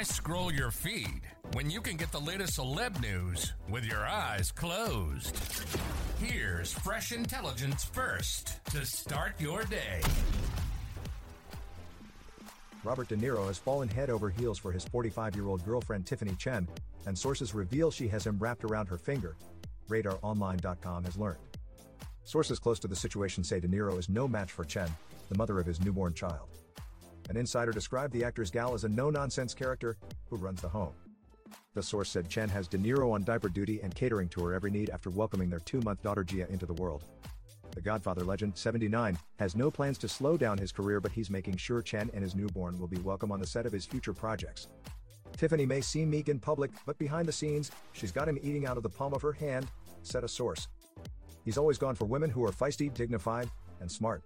Why scroll your feed when you can get the latest celeb news with your eyes closed? Here's fresh intelligence first to start your day. Robert De Niro has fallen head over heels for his 45 year old girlfriend Tiffany Chen, and sources reveal she has him wrapped around her finger. RadarOnline.com has learned. Sources close to the situation say De Niro is no match for Chen, the mother of his newborn child. An insider described the actor's gal as a no nonsense character who runs the home. The source said Chen has De Niro on diaper duty and catering to her every need after welcoming their two month daughter Gia into the world. The Godfather legend, 79, has no plans to slow down his career, but he's making sure Chen and his newborn will be welcome on the set of his future projects. Tiffany may seem meek in public, but behind the scenes, she's got him eating out of the palm of her hand, said a source. He's always gone for women who are feisty, dignified, and smart.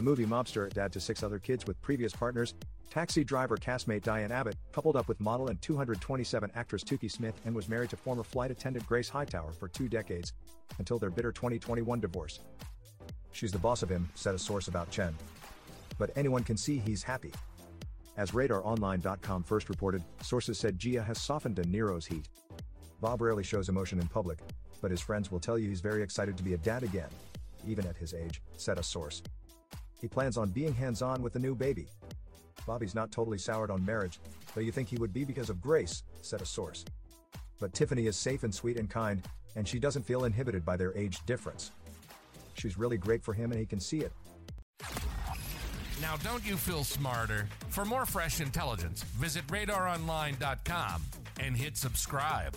The movie Mobster, dad to six other kids with previous partners, taxi driver castmate Diahnne Abbott, coupled up with model and 227 actress Toukie Smith and was married to former flight attendant Grace Hightower for two decades, until their bitter 2021 divorce. She's the boss of him, said a source about Chen. But anyone can see he's happy. As RadarOnline.com first reported, sources said Gia has softened De Niro's heat. Bob rarely shows emotion in public, but his friends will tell you he's very excited to be a dad again, even at his age, said a source. He plans on being hands on with the new baby. Bobby's not totally soured on marriage, though you think he would be because of Grace, said a source. But Tiffany is safe and sweet and kind, and she doesn't feel inhibited by their age difference. She's really great for him and he can see it. Now, don't you feel smarter? For more fresh intelligence, visit radaronline.com and hit subscribe.